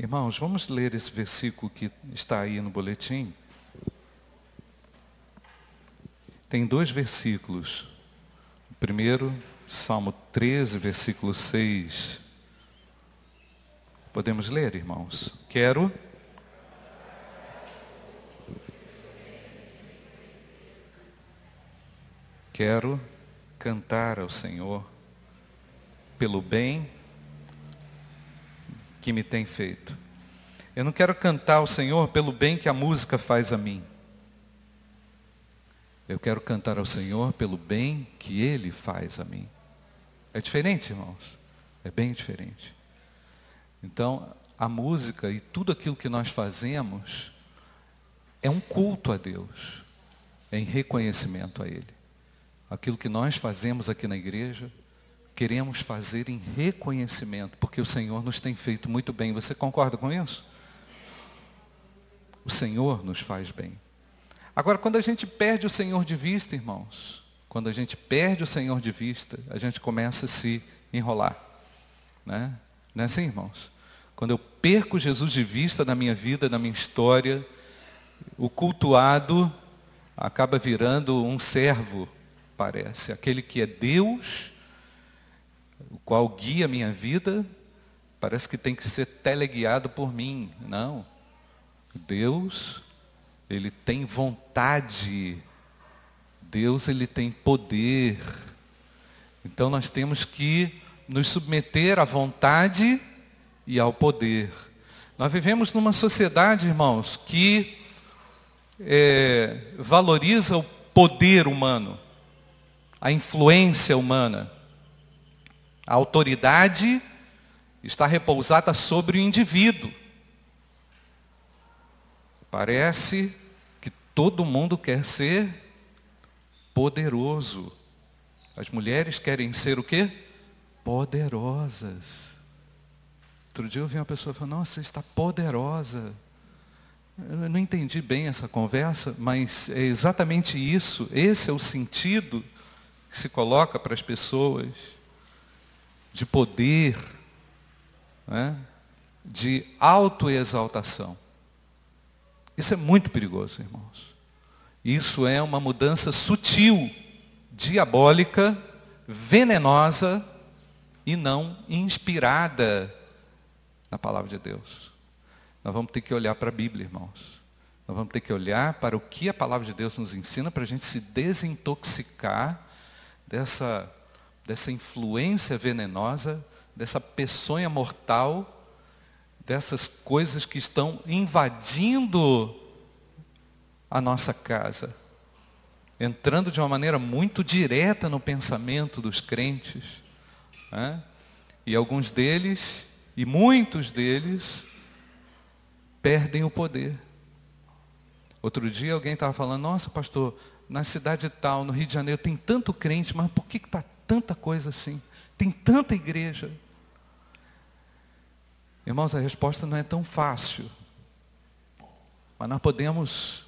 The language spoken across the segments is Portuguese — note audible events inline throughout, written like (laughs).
Irmãos, vamos ler esse versículo que está aí no boletim. Tem dois versículos. O primeiro, Salmo 13, versículo 6. Podemos ler, irmãos? Quero. Quero cantar ao Senhor pelo bem que me tem feito. Eu não quero cantar ao Senhor pelo bem que a música faz a mim. Eu quero cantar ao Senhor pelo bem que Ele faz a mim. É diferente, irmãos. É bem diferente. Então, a música e tudo aquilo que nós fazemos é um culto a Deus, é em reconhecimento a Ele. Aquilo que nós fazemos aqui na igreja queremos fazer em reconhecimento, porque o Senhor nos tem feito muito bem. Você concorda com isso? O Senhor nos faz bem. Agora, quando a gente perde o Senhor de vista, irmãos, quando a gente perde o Senhor de vista, a gente começa a se enrolar. Né? Não é assim, irmãos? Quando eu perco Jesus de vista na minha vida, na minha história, o cultuado acaba virando um servo, parece. Aquele que é Deus o qual guia a minha vida, parece que tem que ser teleguiado por mim. Não. Deus, Ele tem vontade. Deus, Ele tem poder. Então nós temos que nos submeter à vontade e ao poder. Nós vivemos numa sociedade, irmãos, que é, valoriza o poder humano, a influência humana. A autoridade está repousada sobre o indivíduo. Parece que todo mundo quer ser poderoso. As mulheres querem ser o quê? Poderosas. Outro dia eu vi uma pessoa falando, nossa, está poderosa. Eu não entendi bem essa conversa, mas é exatamente isso. Esse é o sentido que se coloca para as pessoas de poder, né? de autoexaltação. Isso é muito perigoso, irmãos. Isso é uma mudança sutil, diabólica, venenosa e não inspirada na palavra de Deus. Nós vamos ter que olhar para a Bíblia, irmãos. Nós vamos ter que olhar para o que a palavra de Deus nos ensina para a gente se desintoxicar dessa dessa influência venenosa, dessa peçonha mortal, dessas coisas que estão invadindo a nossa casa, entrando de uma maneira muito direta no pensamento dos crentes. Né? E alguns deles, e muitos deles, perdem o poder. Outro dia alguém estava falando, nossa pastor, na cidade tal, no Rio de Janeiro, tem tanto crente, mas por que está tanta coisa assim, tem tanta igreja. Irmãos, a resposta não é tão fácil. Mas nós podemos.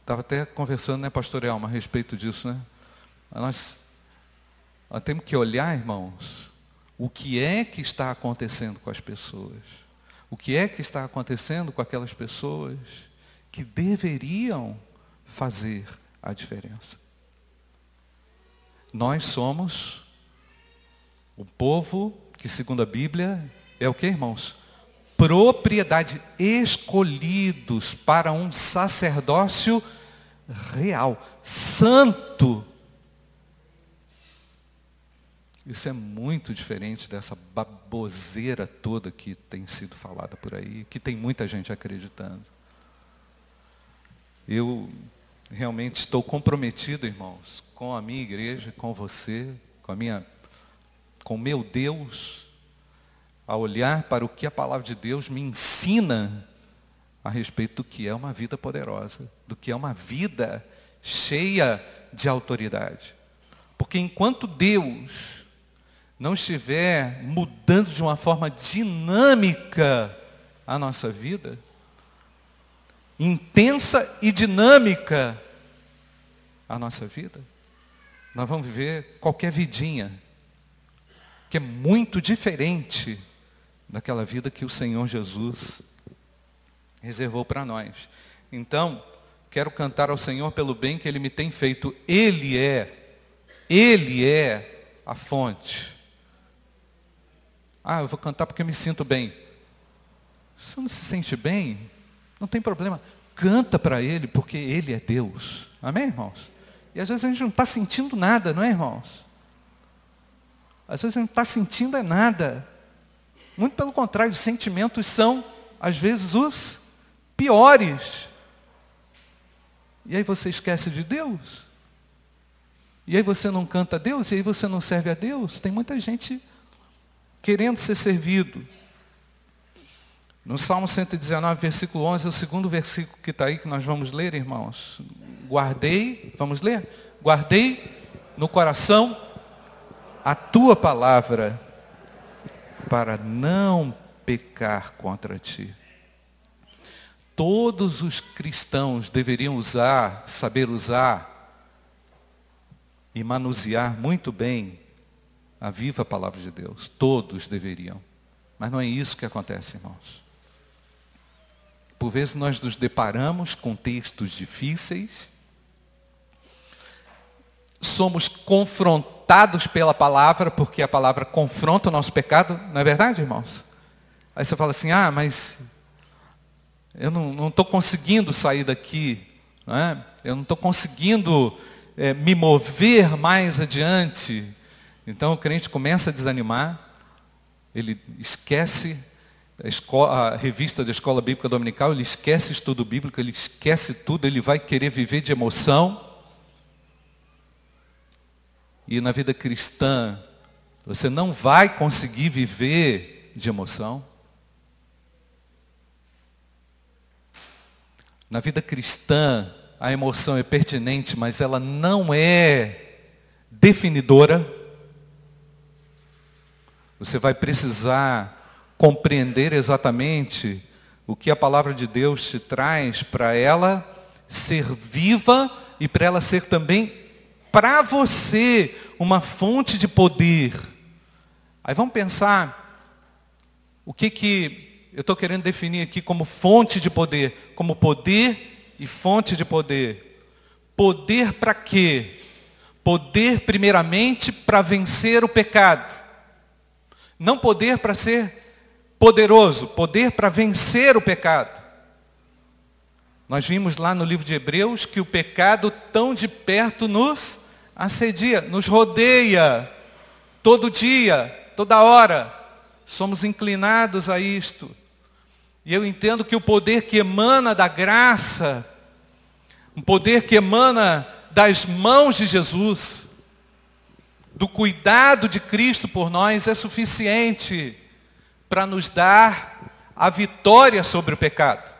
Estava até conversando, né, pastor Elma, a respeito disso, né? Nós, nós temos que olhar, irmãos, o que é que está acontecendo com as pessoas. O que é que está acontecendo com aquelas pessoas que deveriam fazer a diferença. Nós somos o povo que, segundo a Bíblia, é o que, irmãos? Propriedade, escolhidos para um sacerdócio real, santo. Isso é muito diferente dessa baboseira toda que tem sido falada por aí, que tem muita gente acreditando. Eu realmente estou comprometido, irmãos, com a minha igreja, com você, com a minha com meu Deus, a olhar para o que a palavra de Deus me ensina a respeito do que é uma vida poderosa, do que é uma vida cheia de autoridade. Porque enquanto Deus não estiver mudando de uma forma dinâmica a nossa vida, intensa e dinâmica a nossa vida, nós vamos viver qualquer vidinha, que é muito diferente daquela vida que o Senhor Jesus reservou para nós. Então, quero cantar ao Senhor pelo bem que Ele me tem feito. Ele é, Ele é a fonte. Ah, eu vou cantar porque eu me sinto bem. Se não se sente bem, não tem problema. Canta para Ele, porque Ele é Deus. Amém, irmãos? E às vezes a gente não está sentindo nada, não é, irmãos? Às vezes a gente não está sentindo é nada. Muito pelo contrário, os sentimentos são, às vezes, os piores. E aí você esquece de Deus. E aí você não canta a Deus, e aí você não serve a Deus. Tem muita gente querendo ser servido. No Salmo 119, versículo 11, é o segundo versículo que está aí, que nós vamos ler, irmãos. Guardei, vamos ler? Guardei no coração a tua palavra para não pecar contra ti. Todos os cristãos deveriam usar, saber usar e manusear muito bem a viva palavra de Deus. Todos deveriam. Mas não é isso que acontece, irmãos. Por vezes nós nos deparamos com textos difíceis, somos confrontados pela palavra, porque a palavra confronta o nosso pecado, não é verdade, irmãos? Aí você fala assim, ah, mas eu não estou conseguindo sair daqui, não é? eu não estou conseguindo é, me mover mais adiante. Então o crente começa a desanimar, ele esquece a, escola, a, revista da Escola Bíblica Dominical, ele esquece estudo bíblico, ele esquece tudo, ele vai querer viver de emoção. E na vida cristã, você não vai conseguir viver de emoção. Na vida cristã, a emoção é pertinente, mas ela não é definidora. Você vai precisar compreender exatamente o que a palavra de Deus te traz para ela ser viva e para ela ser também para você uma fonte de poder. Aí vamos pensar o que que eu estou querendo definir aqui como fonte de poder, como poder e fonte de poder. Poder para quê? Poder primeiramente para vencer o pecado. Não poder para ser poderoso, poder para vencer o pecado. Nós vimos lá no livro de Hebreus que o pecado tão de perto nos assedia, nos rodeia, todo dia, toda hora. Somos inclinados a isto. E eu entendo que o poder que emana da graça, um poder que emana das mãos de Jesus, do cuidado de Cristo por nós, é suficiente para nos dar a vitória sobre o pecado.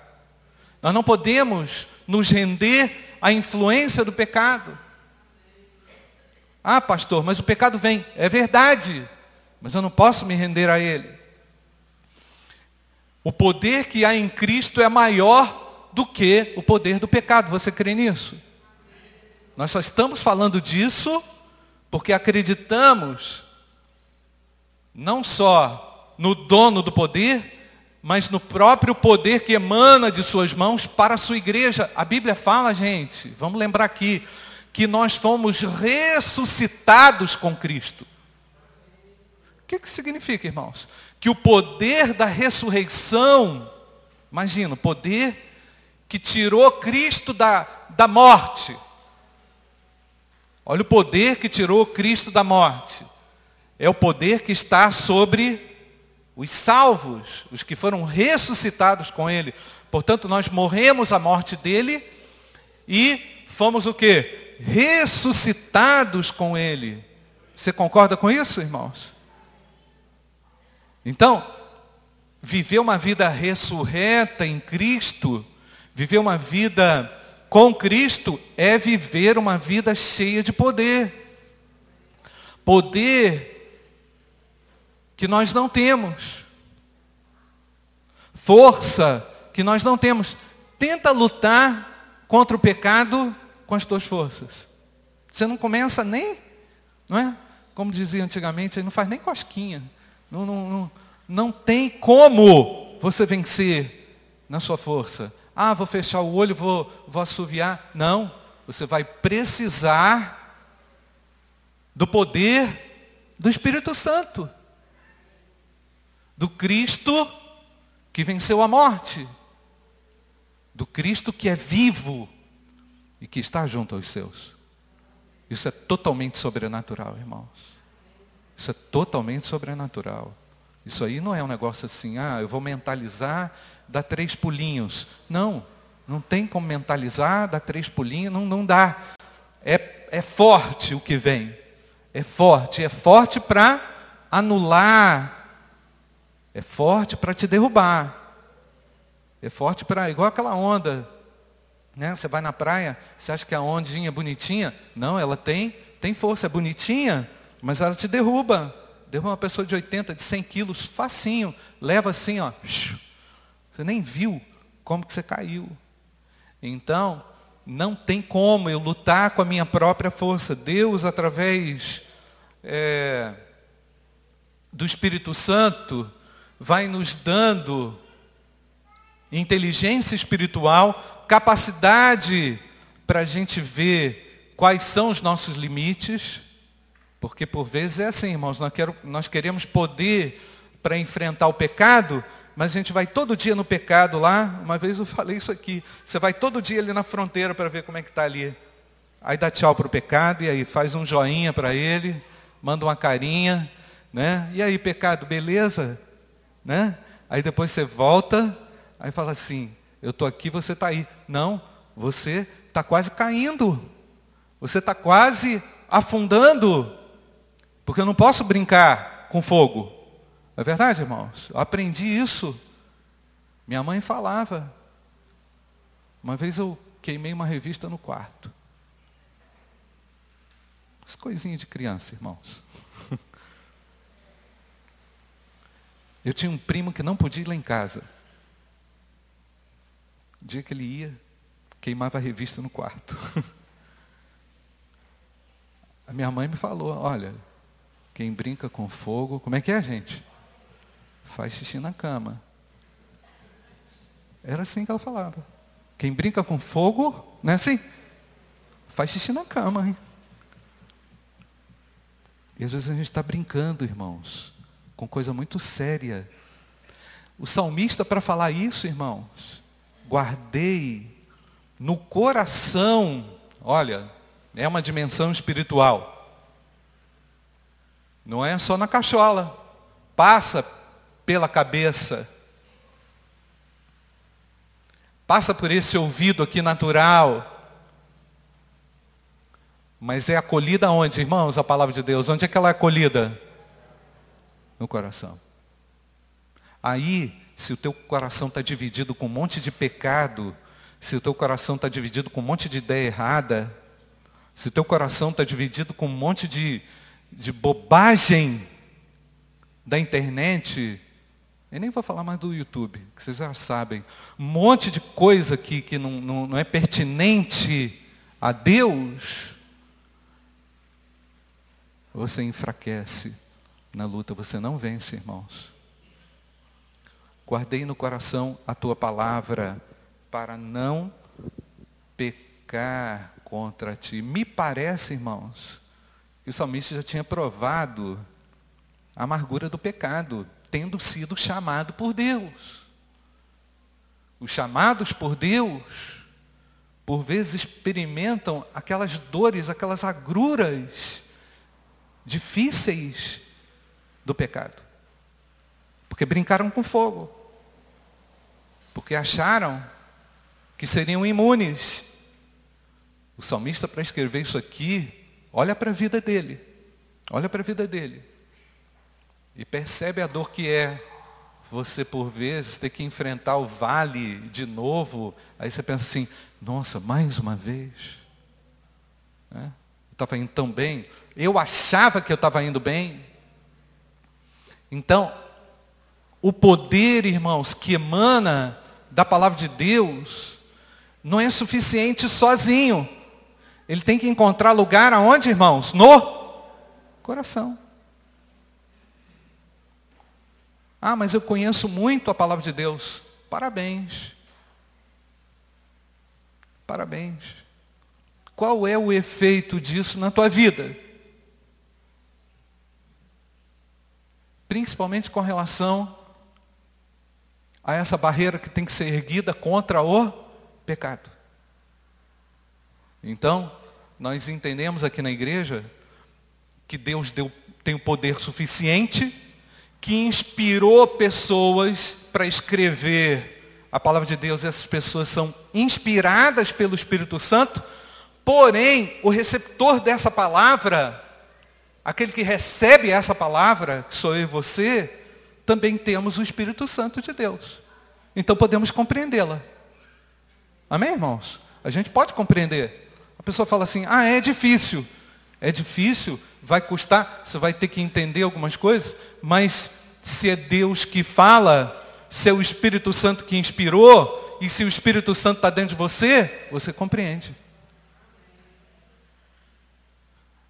Nós não podemos nos render à influência do pecado. Ah, pastor, mas o pecado vem. É verdade, mas eu não posso me render a ele. O poder que há em Cristo é maior do que o poder do pecado. Você crê nisso? Nós só estamos falando disso porque acreditamos não só no dono do poder, mas no próprio poder que emana de suas mãos para a sua igreja. A Bíblia fala, gente, vamos lembrar aqui, que nós fomos ressuscitados com Cristo. O que, que significa, irmãos? Que o poder da ressurreição, imagina, o poder que tirou Cristo da, da morte. Olha o poder que tirou Cristo da morte. É o poder que está sobre os salvos, os que foram ressuscitados com ele. Portanto, nós morremos a morte dele e fomos o que? Ressuscitados com ele. Você concorda com isso, irmãos? Então, viver uma vida ressurreta em Cristo, viver uma vida com Cristo, é viver uma vida cheia de poder. Poder que nós não temos. Força que nós não temos. Tenta lutar contra o pecado com as tuas forças. Você não começa nem, não é? Como dizia antigamente, não faz nem cosquinha. Não, não, não, Não tem como você vencer na sua força. Ah, vou fechar o olho, vou, vou assoviar. Não. Você vai precisar do poder do Espírito Santo. Do Cristo que venceu a morte. Do Cristo que é vivo e que está junto aos seus. Isso é totalmente sobrenatural, irmãos. Isso é totalmente sobrenatural. Isso aí não é um negócio assim, ah, eu vou mentalizar, dá três pulinhos. Não, não tem como mentalizar, dá três pulinhos, não, não dá. É, é forte o que vem. É forte, é forte para anular. É forte para te derrubar. É forte para, igual aquela onda. Né? Você vai na praia, você acha que a ondinha é bonitinha? Não, ela tem, tem força, é bonitinha, mas ela te derruba. Derruba uma pessoa de 80, de 100 quilos, facinho. Leva assim, ó. Você nem viu como que você caiu. Então, não tem como eu lutar com a minha própria força. Deus, através é, do Espírito Santo, vai nos dando inteligência espiritual, capacidade para a gente ver quais são os nossos limites, porque por vezes é assim, irmãos, nós, quero, nós queremos poder para enfrentar o pecado, mas a gente vai todo dia no pecado lá, uma vez eu falei isso aqui, você vai todo dia ali na fronteira para ver como é que está ali. Aí dá tchau para o pecado, e aí faz um joinha para ele, manda uma carinha, né? E aí, pecado, beleza? Né? Aí depois você volta Aí fala assim, eu estou aqui, você está aí. Não, você está quase caindo. Você está quase afundando. Porque eu não posso brincar com fogo. É verdade, irmãos? Eu aprendi isso. Minha mãe falava. Uma vez eu queimei uma revista no quarto. As coisinhas de criança, irmãos. (laughs) Eu tinha um primo que não podia ir lá em casa. O dia que ele ia, queimava a revista no quarto. (laughs) A minha mãe me falou, olha, quem brinca com fogo, como é que é, gente? Faz xixi na cama. Era assim que ela falava. Quem brinca com fogo, não é assim? Faz xixi na cama, hein? E às vezes a gente está brincando, irmãos, com coisa muito séria. O salmista, para falar isso, irmãos, guardei no coração, olha, é uma dimensão espiritual. Não é só na cachola, passa pela cabeça. Passa por esse ouvido aqui natural. Mas é acolhida onde, irmãos, a palavra de Deus? Onde é que ela é acolhida? No coração. Aí se o teu coração está dividido com um monte de pecado, se o teu coração está dividido com um monte de ideia errada, se o teu coração está dividido com um monte de, de bobagem da internet, eu nem vou falar mais do YouTube, que vocês já sabem, um monte de coisa que, que não, não, não é pertinente a Deus, você enfraquece na luta, você não vence, irmãos. Guardei no coração a tua palavra para não pecar contra ti. Me parece, irmãos, que o salmista já tinha provado a amargura do pecado, tendo sido chamado por Deus. Os chamados por Deus, por vezes experimentam aquelas dores, aquelas agruras difíceis do pecado. Porque brincaram com fogo. Porque acharam que seriam imunes. O salmista, para escrever isso aqui, olha para a vida dele. Olha para a vida dele. E percebe a dor que é você, por vezes, ter que enfrentar o vale de novo. Aí você pensa assim, nossa, mais uma vez. Né? Estava indo tão bem. Eu achava que eu estava indo bem. Então, o poder, irmãos, que emana da palavra de Deus, não é suficiente sozinho. Ele tem que encontrar lugar aonde, irmãos? No coração. Ah, mas eu conheço muito a palavra de Deus. Parabéns. Parabéns. Qual é o efeito disso na tua vida? Principalmente com relação a essa barreira que tem que ser erguida contra o pecado. Então, nós entendemos aqui na igreja que Deus deu, tem o poder suficiente, que inspirou pessoas para escrever a palavra de Deus, essas pessoas são inspiradas pelo Espírito Santo, porém, o receptor dessa palavra, aquele que recebe essa palavra, que sou eu e você, também temos o Espírito Santo de Deus. Então podemos compreendê-la. Amém, irmãos? A gente pode compreender. A pessoa fala assim, ah, é difícil. É difícil, vai custar, você vai ter que entender algumas coisas, mas se é Deus que fala, se é o Espírito Santo que inspirou, e se o Espírito Santo está dentro de você, você compreende.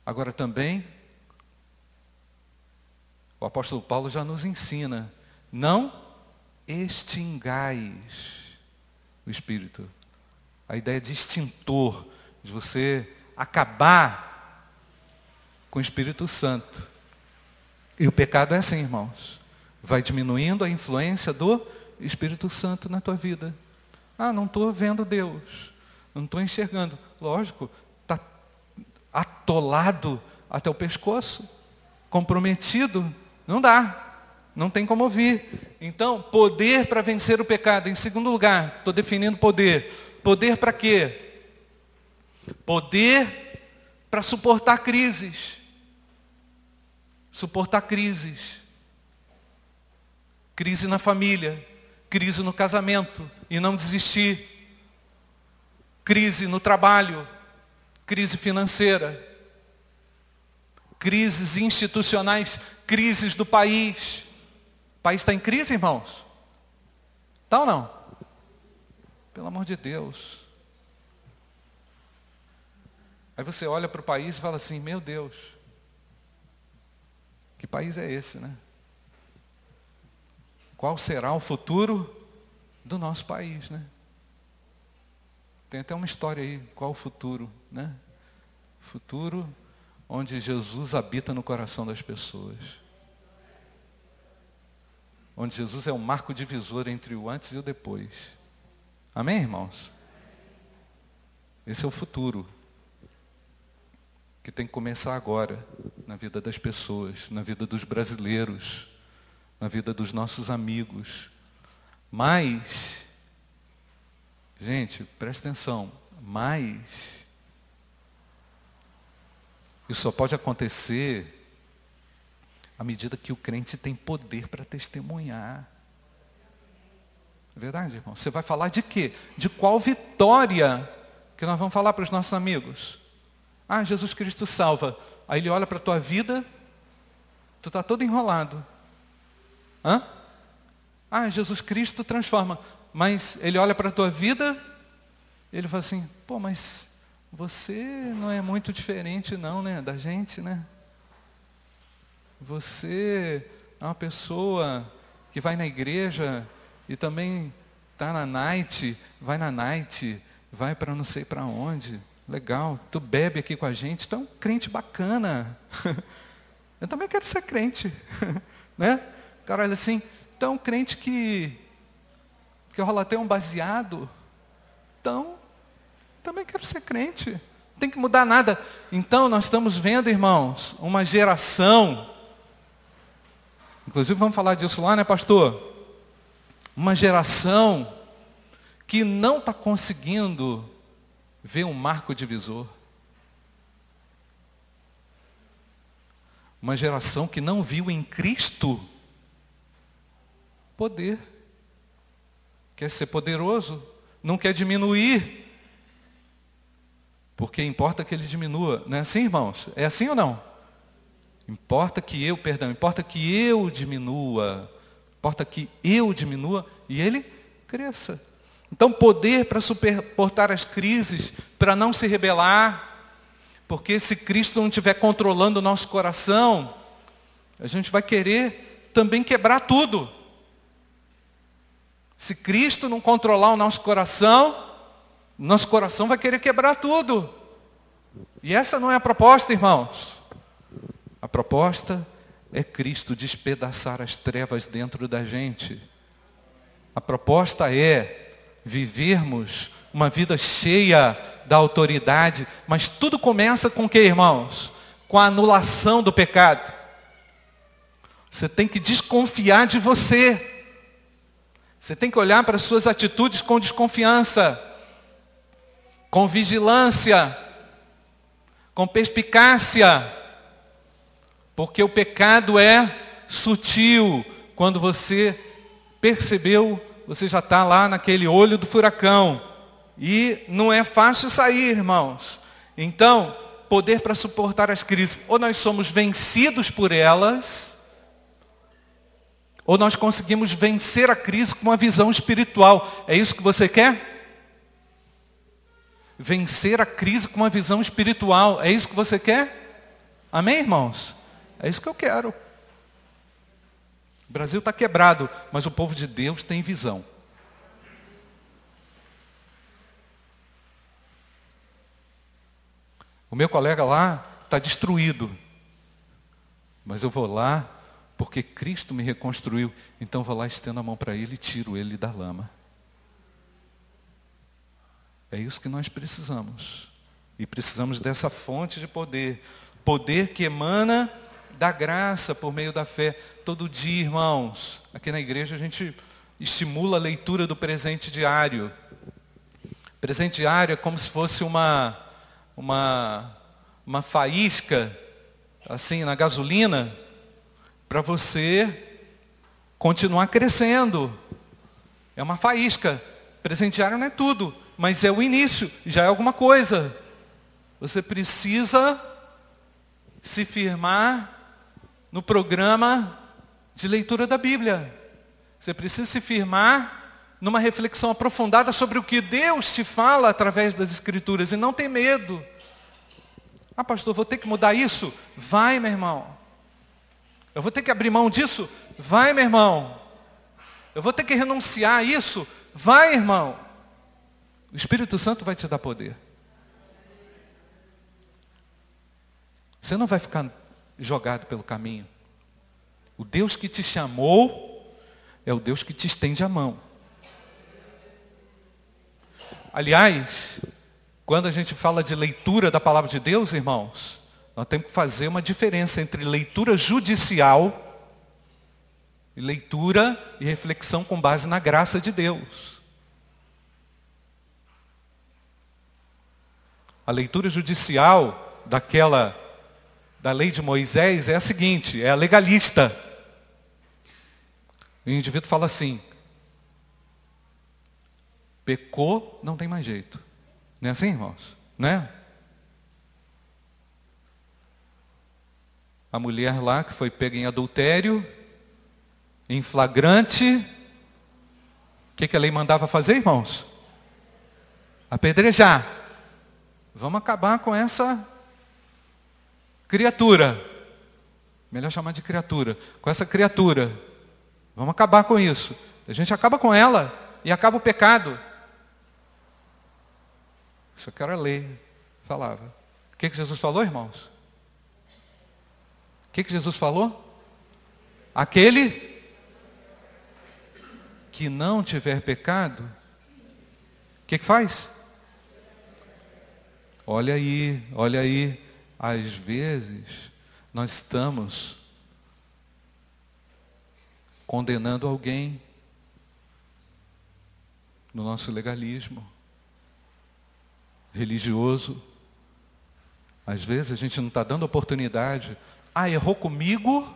Agora também, o apóstolo Paulo já nos ensina, não extingais o Espírito. A ideia de extintor, de você acabar com o Espírito Santo. E o pecado é assim, irmãos. Vai diminuindo a influência do Espírito Santo na tua vida. Ah, não estou vendo Deus. Não estou enxergando. Lógico, está atolado até o pescoço. Comprometido. Não dá. Não tem como ouvir. Então, poder para vencer o pecado. Em segundo lugar, estou definindo poder. Poder para quê? Poder para suportar crises. Suportar crises. Crise na família, crise no casamento e não desistir. Crise no trabalho, crise financeira, crises institucionais, crises do país. O país está em crise, irmãos? Está ou não? Pelo amor de Deus. Aí você olha para o país e fala assim, meu Deus, que país é esse, né? Qual será o futuro do nosso país, né? Tem até uma história aí, qual o futuro, né? Futuro onde Jesus habita no coração das pessoas. Onde Jesus é o marco divisor entre o antes e o depois. Amém, irmãos? Esse é o futuro que tem que começar agora na vida das pessoas, na vida dos brasileiros, na vida dos nossos amigos. Mas, gente, presta atenção, mas isso só pode acontecer à medida que o crente tem poder para testemunhar. É verdade, irmão? Você vai falar de quê? De qual vitória que nós vamos falar para os nossos amigos? Ah, Jesus Cristo salva. Aí ele olha para a tua vida, tu está todo enrolado. Hã? Ah, Jesus Cristo transforma. Mas ele olha para a tua vida, ele fala assim, pô, mas você não é muito diferente não, né, da gente, né? Você é uma pessoa que vai na igreja e também está na night, vai na night, vai para não sei para onde. Legal, tu bebe aqui com a gente, tu é um crente bacana. (laughs) Eu também quero ser crente. (laughs) né? O cara olha assim, tu é um crente que, que rola até um baseado. Então, também quero ser crente. Não tem que mudar nada. Então, nós estamos vendo, irmãos, uma geração. Inclusive, vamos falar disso lá, né, pastor? Uma geração que não está conseguindo vê um marco divisor. Uma geração que não viu em Cristo poder. Quer ser poderoso, não quer diminuir. Porque importa que ele diminua. Não é assim, irmãos? É assim ou não? Importa que eu, perdão, importa que eu diminua. Importa que eu diminua e ele cresça. Então, poder para suportar as crises, para não se rebelar, porque se Cristo não estiver controlando o nosso coração, a gente vai querer também quebrar tudo. Se Cristo não controlar o nosso coração, nosso coração vai querer quebrar tudo. E essa não é a proposta, irmãos. A proposta é Cristo despedaçar as trevas dentro da gente. A proposta é vivermos uma vida cheia da autoridade, mas tudo começa com o que, irmãos? Com a anulação do pecado. Você tem que desconfiar de você. Você tem que olhar para as suas atitudes com desconfiança, com vigilância, com perspicácia, porque o pecado é sutil. Quando você percebeu, você já está lá naquele olho do furacão. E não é fácil sair, irmãos. Então, poder para suportar as crises. Ou nós somos vencidos por elas, ou nós conseguimos vencer a crise com uma visão espiritual. É isso que você quer? Vencer a crise com uma visão espiritual. É isso que você quer? Amém, irmãos? É isso que eu quero. O Brasil está quebrado, mas o povo de Deus tem visão. O meu colega lá está destruído. Mas eu vou lá porque Cristo me reconstruiu. Então vou lá, estendo a mão para ele e tiro ele da lama. É isso que nós precisamos. E precisamos dessa fonte de poder. Poder que emana da graça por meio da fé. Todo dia, irmãos, aqui na igreja a gente estimula a leitura do presente diário. Presente diário é como se fosse uma uma, uma faísca, assim, na gasolina, para você continuar crescendo. É uma faísca. Presenteário não é tudo, mas é o início, já é alguma coisa. Você precisa se firmar no programa de leitura da Bíblia. Você precisa se firmar numa reflexão aprofundada sobre o que Deus te fala através das Escrituras e não ter medo. Ah, pastor, vou ter que mudar isso? Vai, meu irmão. Eu vou ter que abrir mão disso? Vai, meu irmão. Eu vou ter que renunciar a isso? Vai, irmão. O Espírito Santo vai te dar poder. Você não vai ficar jogado pelo caminho. O Deus que te chamou é o Deus que te estende a mão. Aliás, quando a gente fala de leitura da palavra de Deus, irmãos, nós temos que fazer uma diferença entre leitura judicial e leitura e reflexão com base na graça de Deus. A leitura judicial daquela da lei de Moisés é a seguinte, é a legalista. O indivíduo fala assim: Pecou, não tem mais jeito. Não é assim, irmãos? Né? A mulher lá que foi pega em adultério, em flagrante, o que, que a lei mandava fazer, irmãos? Apedrejar. Vamos acabar com essa criatura. Melhor chamar de criatura. Com essa criatura. Vamos acabar com isso. A gente acaba com ela e acaba o pecado. Isso que era lei, falava. O que, que Jesus falou, irmãos? O que, que Jesus falou? Aquele que não tiver pecado, o que, que faz? Olha aí, olha aí. Às vezes, nós estamos condenando alguém no nosso legalismo religioso. Às vezes a gente não está dando oportunidade. Ah, errou comigo,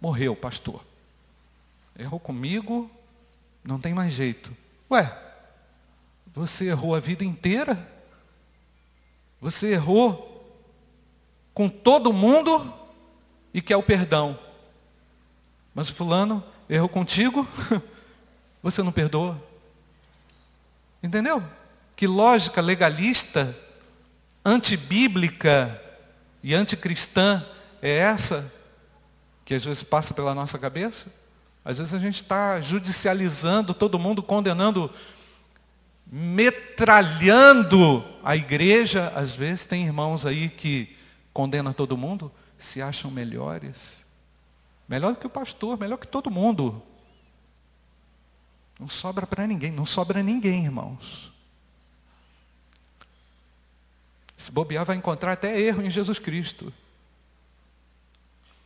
morreu, pastor. Errou comigo, não tem mais jeito. Ué, você errou a vida inteira? Você errou com todo mundo e quer o perdão. Mas o fulano errou contigo, (laughs) você não perdoa. Entendeu? Que lógica legalista, antibíblica e anticristã é essa que às vezes passa pela nossa cabeça? Às vezes a gente está judicializando todo mundo, condenando, metralhando a igreja. Às vezes tem irmãos aí que condenam todo mundo, se acham melhores. Melhor que o pastor, melhor que todo mundo. Não sobra para ninguém, não sobra ninguém, irmãos. Se bobear, vai encontrar até erro em Jesus Cristo.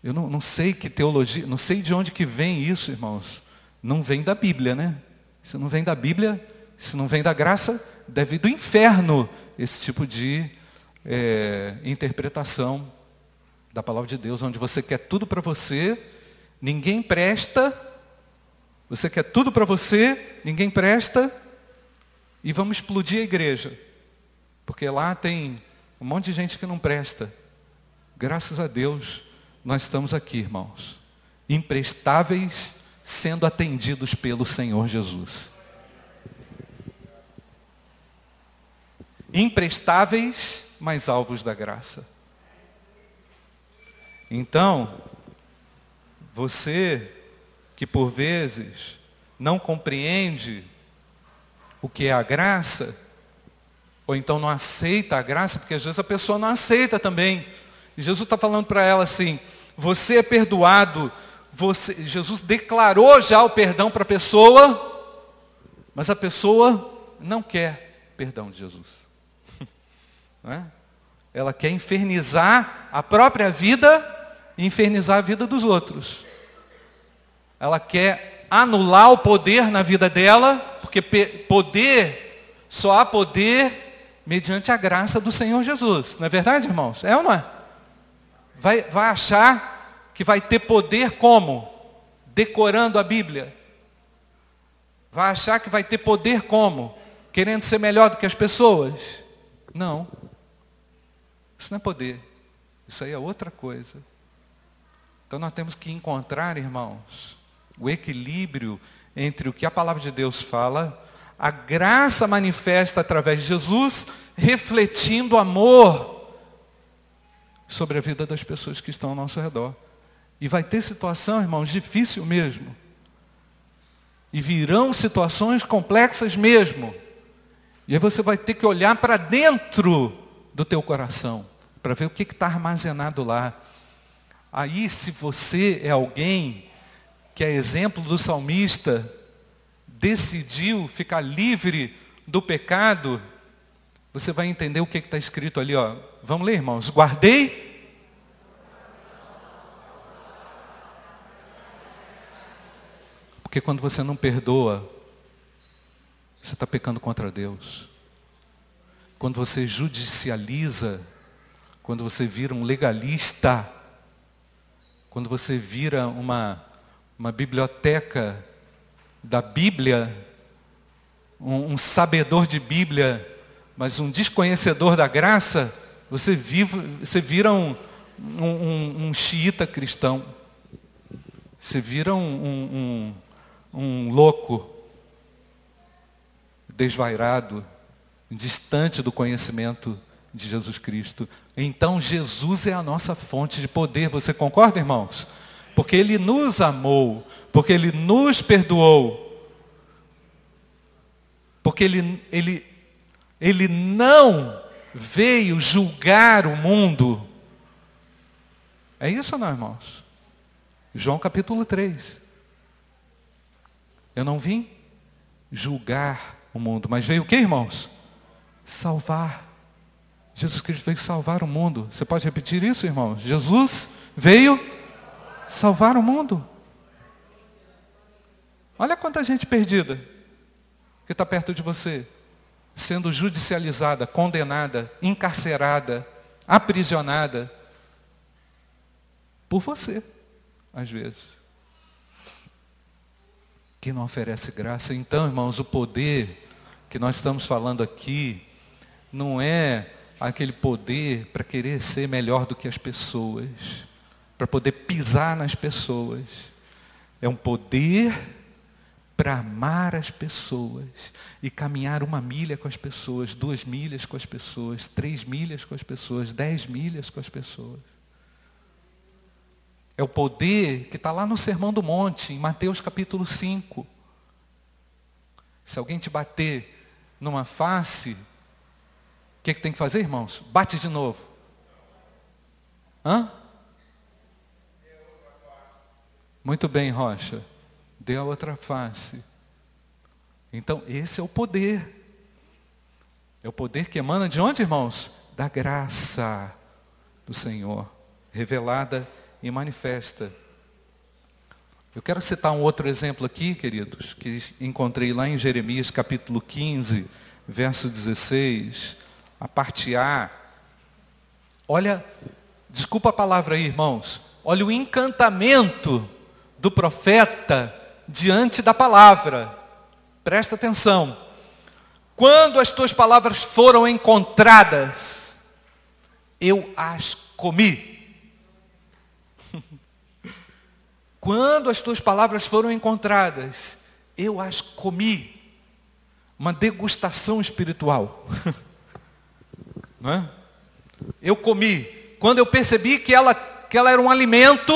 Eu não, não, sei que teologia, não sei de onde que vem isso, irmãos. Não vem da Bíblia, né? Se não vem da Bíblia, se não vem da graça, deve ir do inferno esse tipo de é, interpretação da palavra de Deus, onde você quer tudo para você, ninguém presta, você quer tudo para você, ninguém presta, e vamos explodir a igreja. Porque lá tem um monte de gente que não presta. Graças a Deus, nós estamos aqui, irmãos, imprestáveis, sendo atendidos pelo Senhor Jesus. Imprestáveis, mas alvos da graça. Então, você que por vezes não compreende o que é a graça, ou então não aceita a graça, porque às vezes a pessoa não aceita também. E Jesus está falando para ela assim: você é perdoado, você, Jesus declarou já o perdão para a pessoa, mas a pessoa não quer perdão de Jesus. Não é? Ela quer infernizar a própria vida e infernizar a vida dos outros. Ela quer anular o poder na vida dela, porque poder, só há poder mediante a graça do Senhor Jesus. Não é verdade, irmãos? É ou não é? Vai, vai achar que vai ter poder como? Decorando a Bíblia. Vai achar que vai ter poder como? Querendo ser melhor do que as pessoas? Não. Isso não é poder. Isso aí é outra coisa. Então nós temos que encontrar, irmãos, o equilíbrio entre o que a palavra de Deus fala, a graça manifesta através de Jesus, refletindo amor sobre a vida das pessoas que estão ao nosso redor. E vai ter situação, irmãos, difícil mesmo. E virão situações complexas mesmo. E aí você vai ter que olhar para dentro do teu coração, para ver o que está armazenado lá. Aí, se você é alguém que é exemplo do salmista, decidiu ficar livre do pecado, você vai entender o que está escrito ali. Ó. Vamos ler, irmãos. Guardei. Porque quando você não perdoa, você está pecando contra Deus. Quando você judicializa, quando você vira um legalista, quando você vira uma, uma biblioteca da Bíblia, um, um sabedor de Bíblia, mas um desconhecedor da graça, você, vive, você vira um, um, um xiita cristão. Você vira um, um, um louco, desvairado, distante do conhecimento de Jesus Cristo. Então Jesus é a nossa fonte de poder. Você concorda, irmãos? Porque Ele nos amou, porque Ele nos perdoou, porque Ele, ele, ele não veio julgar o mundo. É isso ou não, irmãos? João capítulo 3. Eu não vim julgar o mundo, mas veio o que, irmãos? Salvar. Jesus Cristo veio salvar o mundo. Você pode repetir isso, irmão? Jesus veio salvar o mundo. Olha quanta gente perdida que está perto de você, sendo judicializada, condenada, encarcerada, aprisionada por você, às vezes. Que não oferece graça. Então, irmãos, o poder que nós estamos falando aqui não é aquele poder para querer ser melhor do que as pessoas, para poder pisar nas pessoas. É um poder para amar as pessoas e caminhar uma milha com as pessoas, duas milhas com as pessoas, três milhas com as pessoas, dez milhas com as pessoas. É o poder que está lá no Sermão do Monte, em Mateus capítulo 5. Se alguém te bater numa face, o que, que tem que fazer, irmãos? Bate de novo. Hã? Muito bem, Rocha. Dê a outra face. Então, esse é o poder. É o poder que emana de onde, irmãos? Da graça do Senhor, revelada e manifesta. Eu quero citar um outro exemplo aqui, queridos, que encontrei lá em Jeremias capítulo 15, verso 16, a parte A. Olha, desculpa a palavra aí, irmãos. Olha o encantamento do profeta diante da palavra. Presta atenção. Quando as tuas palavras foram encontradas, eu as comi. (laughs) Quando as tuas palavras foram encontradas, eu as comi. Uma degustação espiritual. (laughs) Não é? Eu comi. Quando eu percebi que ela, que ela era um alimento,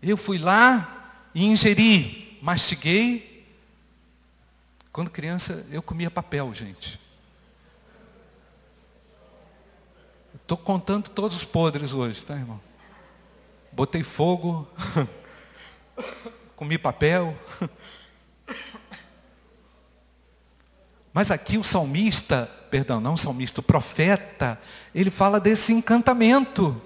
eu fui lá e ingeri, mastiguei quando criança, eu comia papel, gente. Estou contando todos os podres hoje, tá, irmão? Botei fogo, (laughs) comi papel. (laughs) Mas aqui o salmista, perdão, não o salmista, o profeta, ele fala desse encantamento.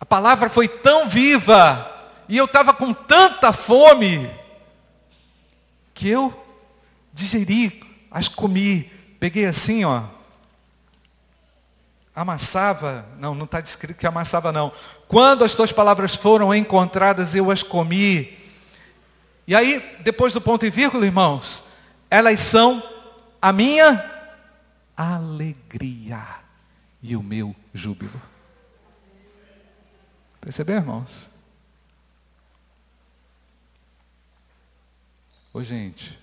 A palavra foi tão viva, e eu estava com tanta fome, que eu digeri, as comi, peguei assim, ó, amassava, não, não está descrito que amassava não. Quando as tuas palavras foram encontradas, eu as comi. E aí, depois do ponto e vírgula, irmãos, elas são a minha alegria e o meu júbilo. Percebeu, irmãos? Ô gente,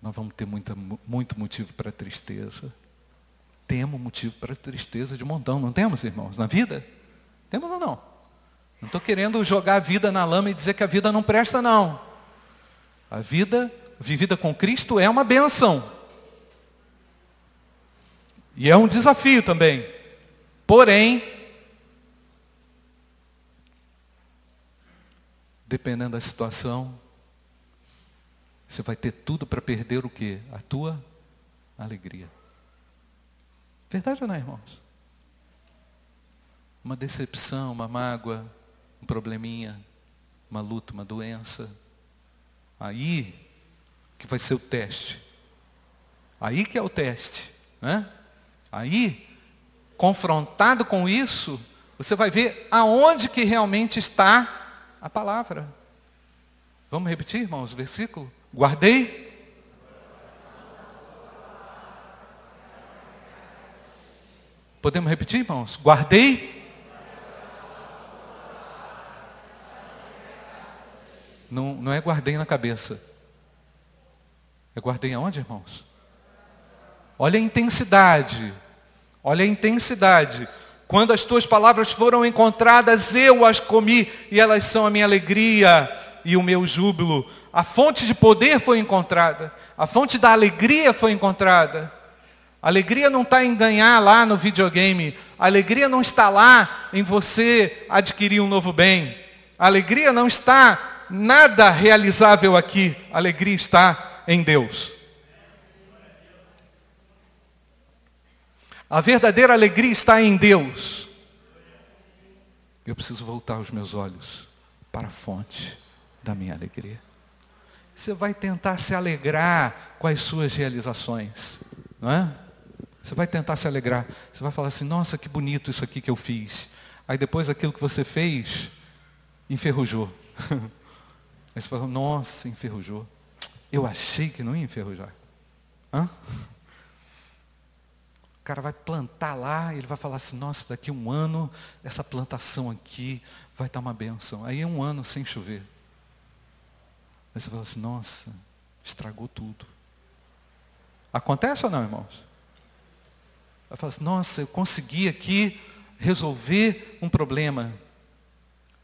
nós vamos ter muita, muito motivo para tristeza. Temos motivo para tristeza de montão, não temos, irmãos, na vida? Temos ou não? Não estou querendo jogar a vida na lama e dizer que a vida não presta, não. A vida vivida com Cristo é uma benção. E é um desafio também. Porém, dependendo da situação, você vai ter tudo para perder o quê? A tua alegria. Verdade ou não, irmãos? Uma decepção, uma mágoa, um probleminha, uma luta, uma doença. Aí que vai ser o teste. Aí que é o teste. Né? Aí, confrontado com isso, você vai ver aonde que realmente está a palavra. Vamos repetir, irmãos, o versículo? Guardei. Podemos repetir, irmãos? Guardei. Não, não é guardei na cabeça. É guardei aonde, irmãos? Olha a intensidade. Olha a intensidade. Quando as tuas palavras foram encontradas, eu as comi e elas são a minha alegria e o meu júbilo. A fonte de poder foi encontrada. A fonte da alegria foi encontrada. A alegria não está em ganhar lá no videogame. A alegria não está lá em você adquirir um novo bem. A alegria não está nada realizável aqui. A alegria está em Deus. A verdadeira alegria está em Deus. Eu preciso voltar os meus olhos para a fonte da minha alegria. Você vai tentar se alegrar com as suas realizações, não é? Você vai tentar se alegrar. Você vai falar assim: nossa, que bonito isso aqui que eu fiz. Aí depois aquilo que você fez enferrujou. (laughs) Aí você fala: nossa, enferrujou. Eu achei que não ia enferrujar. Hã? O cara vai plantar lá, ele vai falar assim: nossa, daqui um ano, essa plantação aqui vai estar uma benção. Aí é um ano sem chover. Aí você fala assim, nossa, estragou tudo. Acontece ou não, irmãos? Ela fala assim, nossa, eu consegui aqui resolver um problema.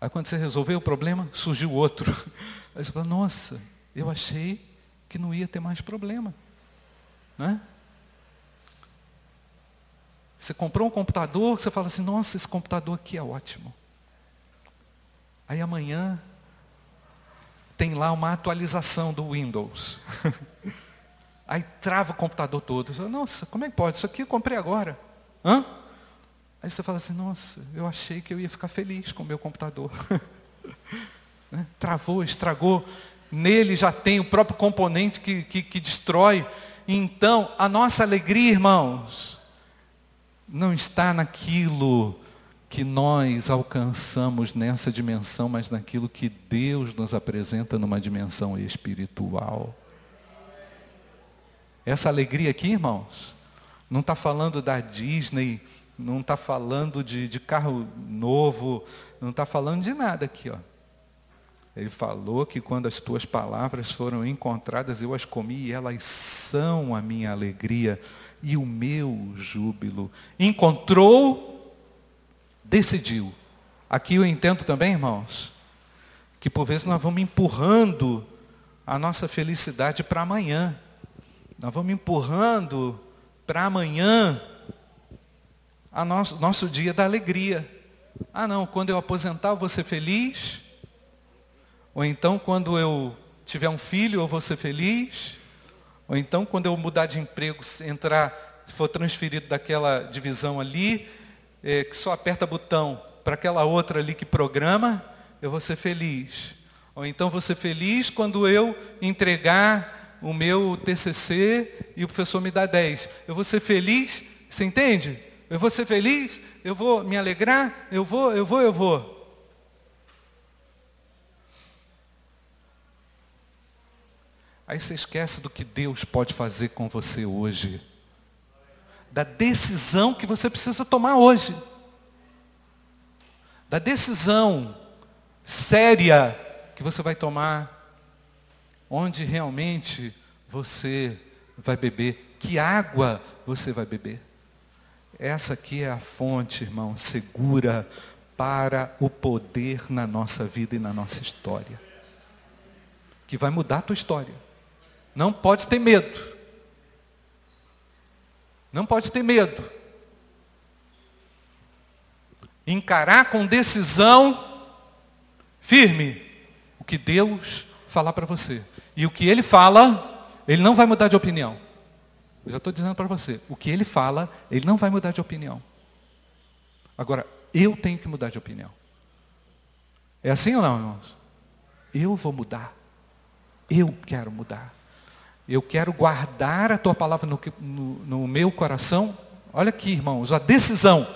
Aí quando você resolveu o problema, surgiu outro. (laughs) Aí você fala, nossa, eu achei que não ia ter mais problema. Né? Você comprou um computador, você fala assim, nossa, esse computador aqui é ótimo. Aí amanhã tem lá uma atualização do Windows. (laughs) Aí trava o computador todo. Falo, nossa, como é que pode? Isso aqui eu comprei agora. Hã? Aí você fala assim, nossa, eu achei que eu ia ficar feliz com o meu computador. (laughs) né? Travou, estragou. Nele já tem o próprio componente que, que, que destrói. Então, a nossa alegria, irmãos, não está naquilo que nós alcançamos nessa dimensão, mas naquilo que Deus nos apresenta numa dimensão espiritual. Essa alegria aqui, irmãos, não está falando da Disney, não está falando de, de, carro novo, não está falando de nada aqui. Ó. Ele falou que quando as tuas palavras foram encontradas, eu as comi e elas são a minha alegria e o meu júbilo. Encontrou decidiu. Aqui eu entendo também, irmãos, que por vezes nós vamos empurrando a nossa felicidade para amanhã. Nós vamos empurrando para amanhã a nosso, nosso dia da alegria. Ah não, quando eu aposentar eu vou ser feliz. Ou então quando eu tiver um filho eu vou ser feliz. Ou então quando eu mudar de emprego, entrar, for transferido daquela divisão ali, é, que só aperta botão para aquela outra ali que programa, eu vou ser feliz. Ou então vou ser feliz quando eu entregar o meu TCC e o professor me dá 10. Eu vou ser feliz, você entende? Eu vou ser feliz, eu vou me alegrar, eu vou, eu vou, eu vou. Aí você esquece do que Deus pode fazer com você hoje da decisão que você precisa tomar hoje. Da decisão séria que você vai tomar, onde realmente você vai beber, que água você vai beber. Essa aqui é a fonte, irmão, segura para o poder na nossa vida e na nossa história. Que vai mudar a tua história. Não pode ter medo. Não pode ter medo. Encarar com decisão firme o que Deus falar para você. E o que Ele fala, Ele não vai mudar de opinião. Eu já estou dizendo para você, o que Ele fala, Ele não vai mudar de opinião. Agora, eu tenho que mudar de opinião. É assim ou não, irmãos? Eu vou mudar. Eu quero mudar eu quero guardar a tua palavra no, no, no meu coração. Olha aqui, irmãos, a decisão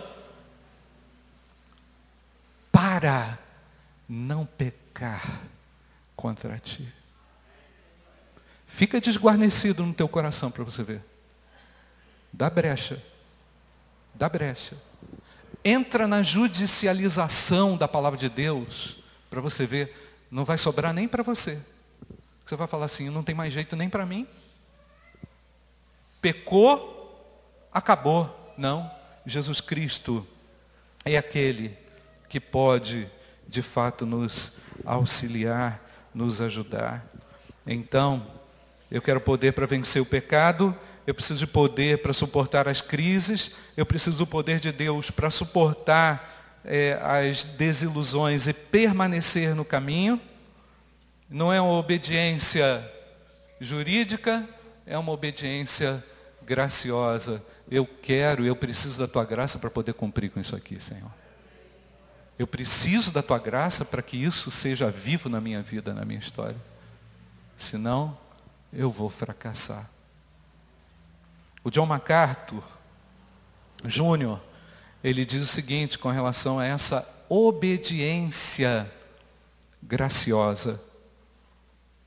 para não pecar contra ti. Fica desguarnecido no teu coração para você ver. Dá brecha. Dá brecha. Entra na judicialização da palavra de Deus para você ver. Não vai sobrar nem para você. Você vai falar assim, não tem mais jeito nem para mim. Pecou, acabou. Não, Jesus Cristo é aquele que pode, de fato, nos auxiliar, nos ajudar. Então, eu quero poder para vencer o pecado, eu preciso de poder para suportar as crises, eu preciso do poder de Deus para suportar é, as desilusões e permanecer no caminho. Não é uma obediência jurídica, é uma obediência graciosa. Eu quero, eu preciso da tua graça para poder cumprir com isso aqui, Senhor. Eu preciso da tua graça para que isso seja vivo na minha vida, na minha história. Senão, eu vou fracassar. O John MacArthur Júnior, ele diz o seguinte com relação a essa obediência graciosa.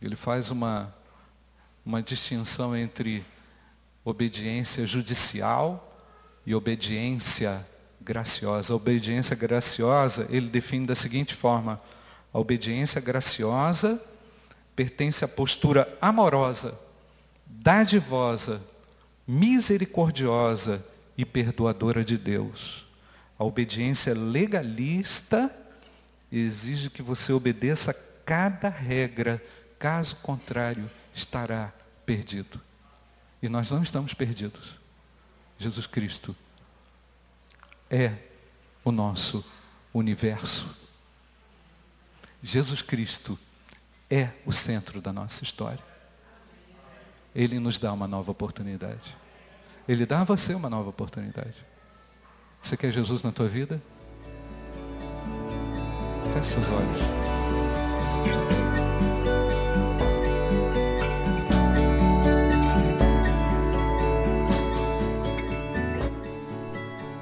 Ele faz uma, uma distinção entre obediência judicial e obediência graciosa. A obediência graciosa, ele define da seguinte forma: a obediência graciosa pertence à postura amorosa, dadivosa, misericordiosa e perdoadora de Deus. A obediência legalista exige que você obedeça cada regra, caso contrário, estará perdido. E nós não estamos perdidos. Jesus Cristo é o nosso universo. Jesus Cristo é o centro da nossa história. Ele nos dá uma nova oportunidade. Ele dá a você uma nova oportunidade. Você quer Jesus na tua vida? Feche seus olhos.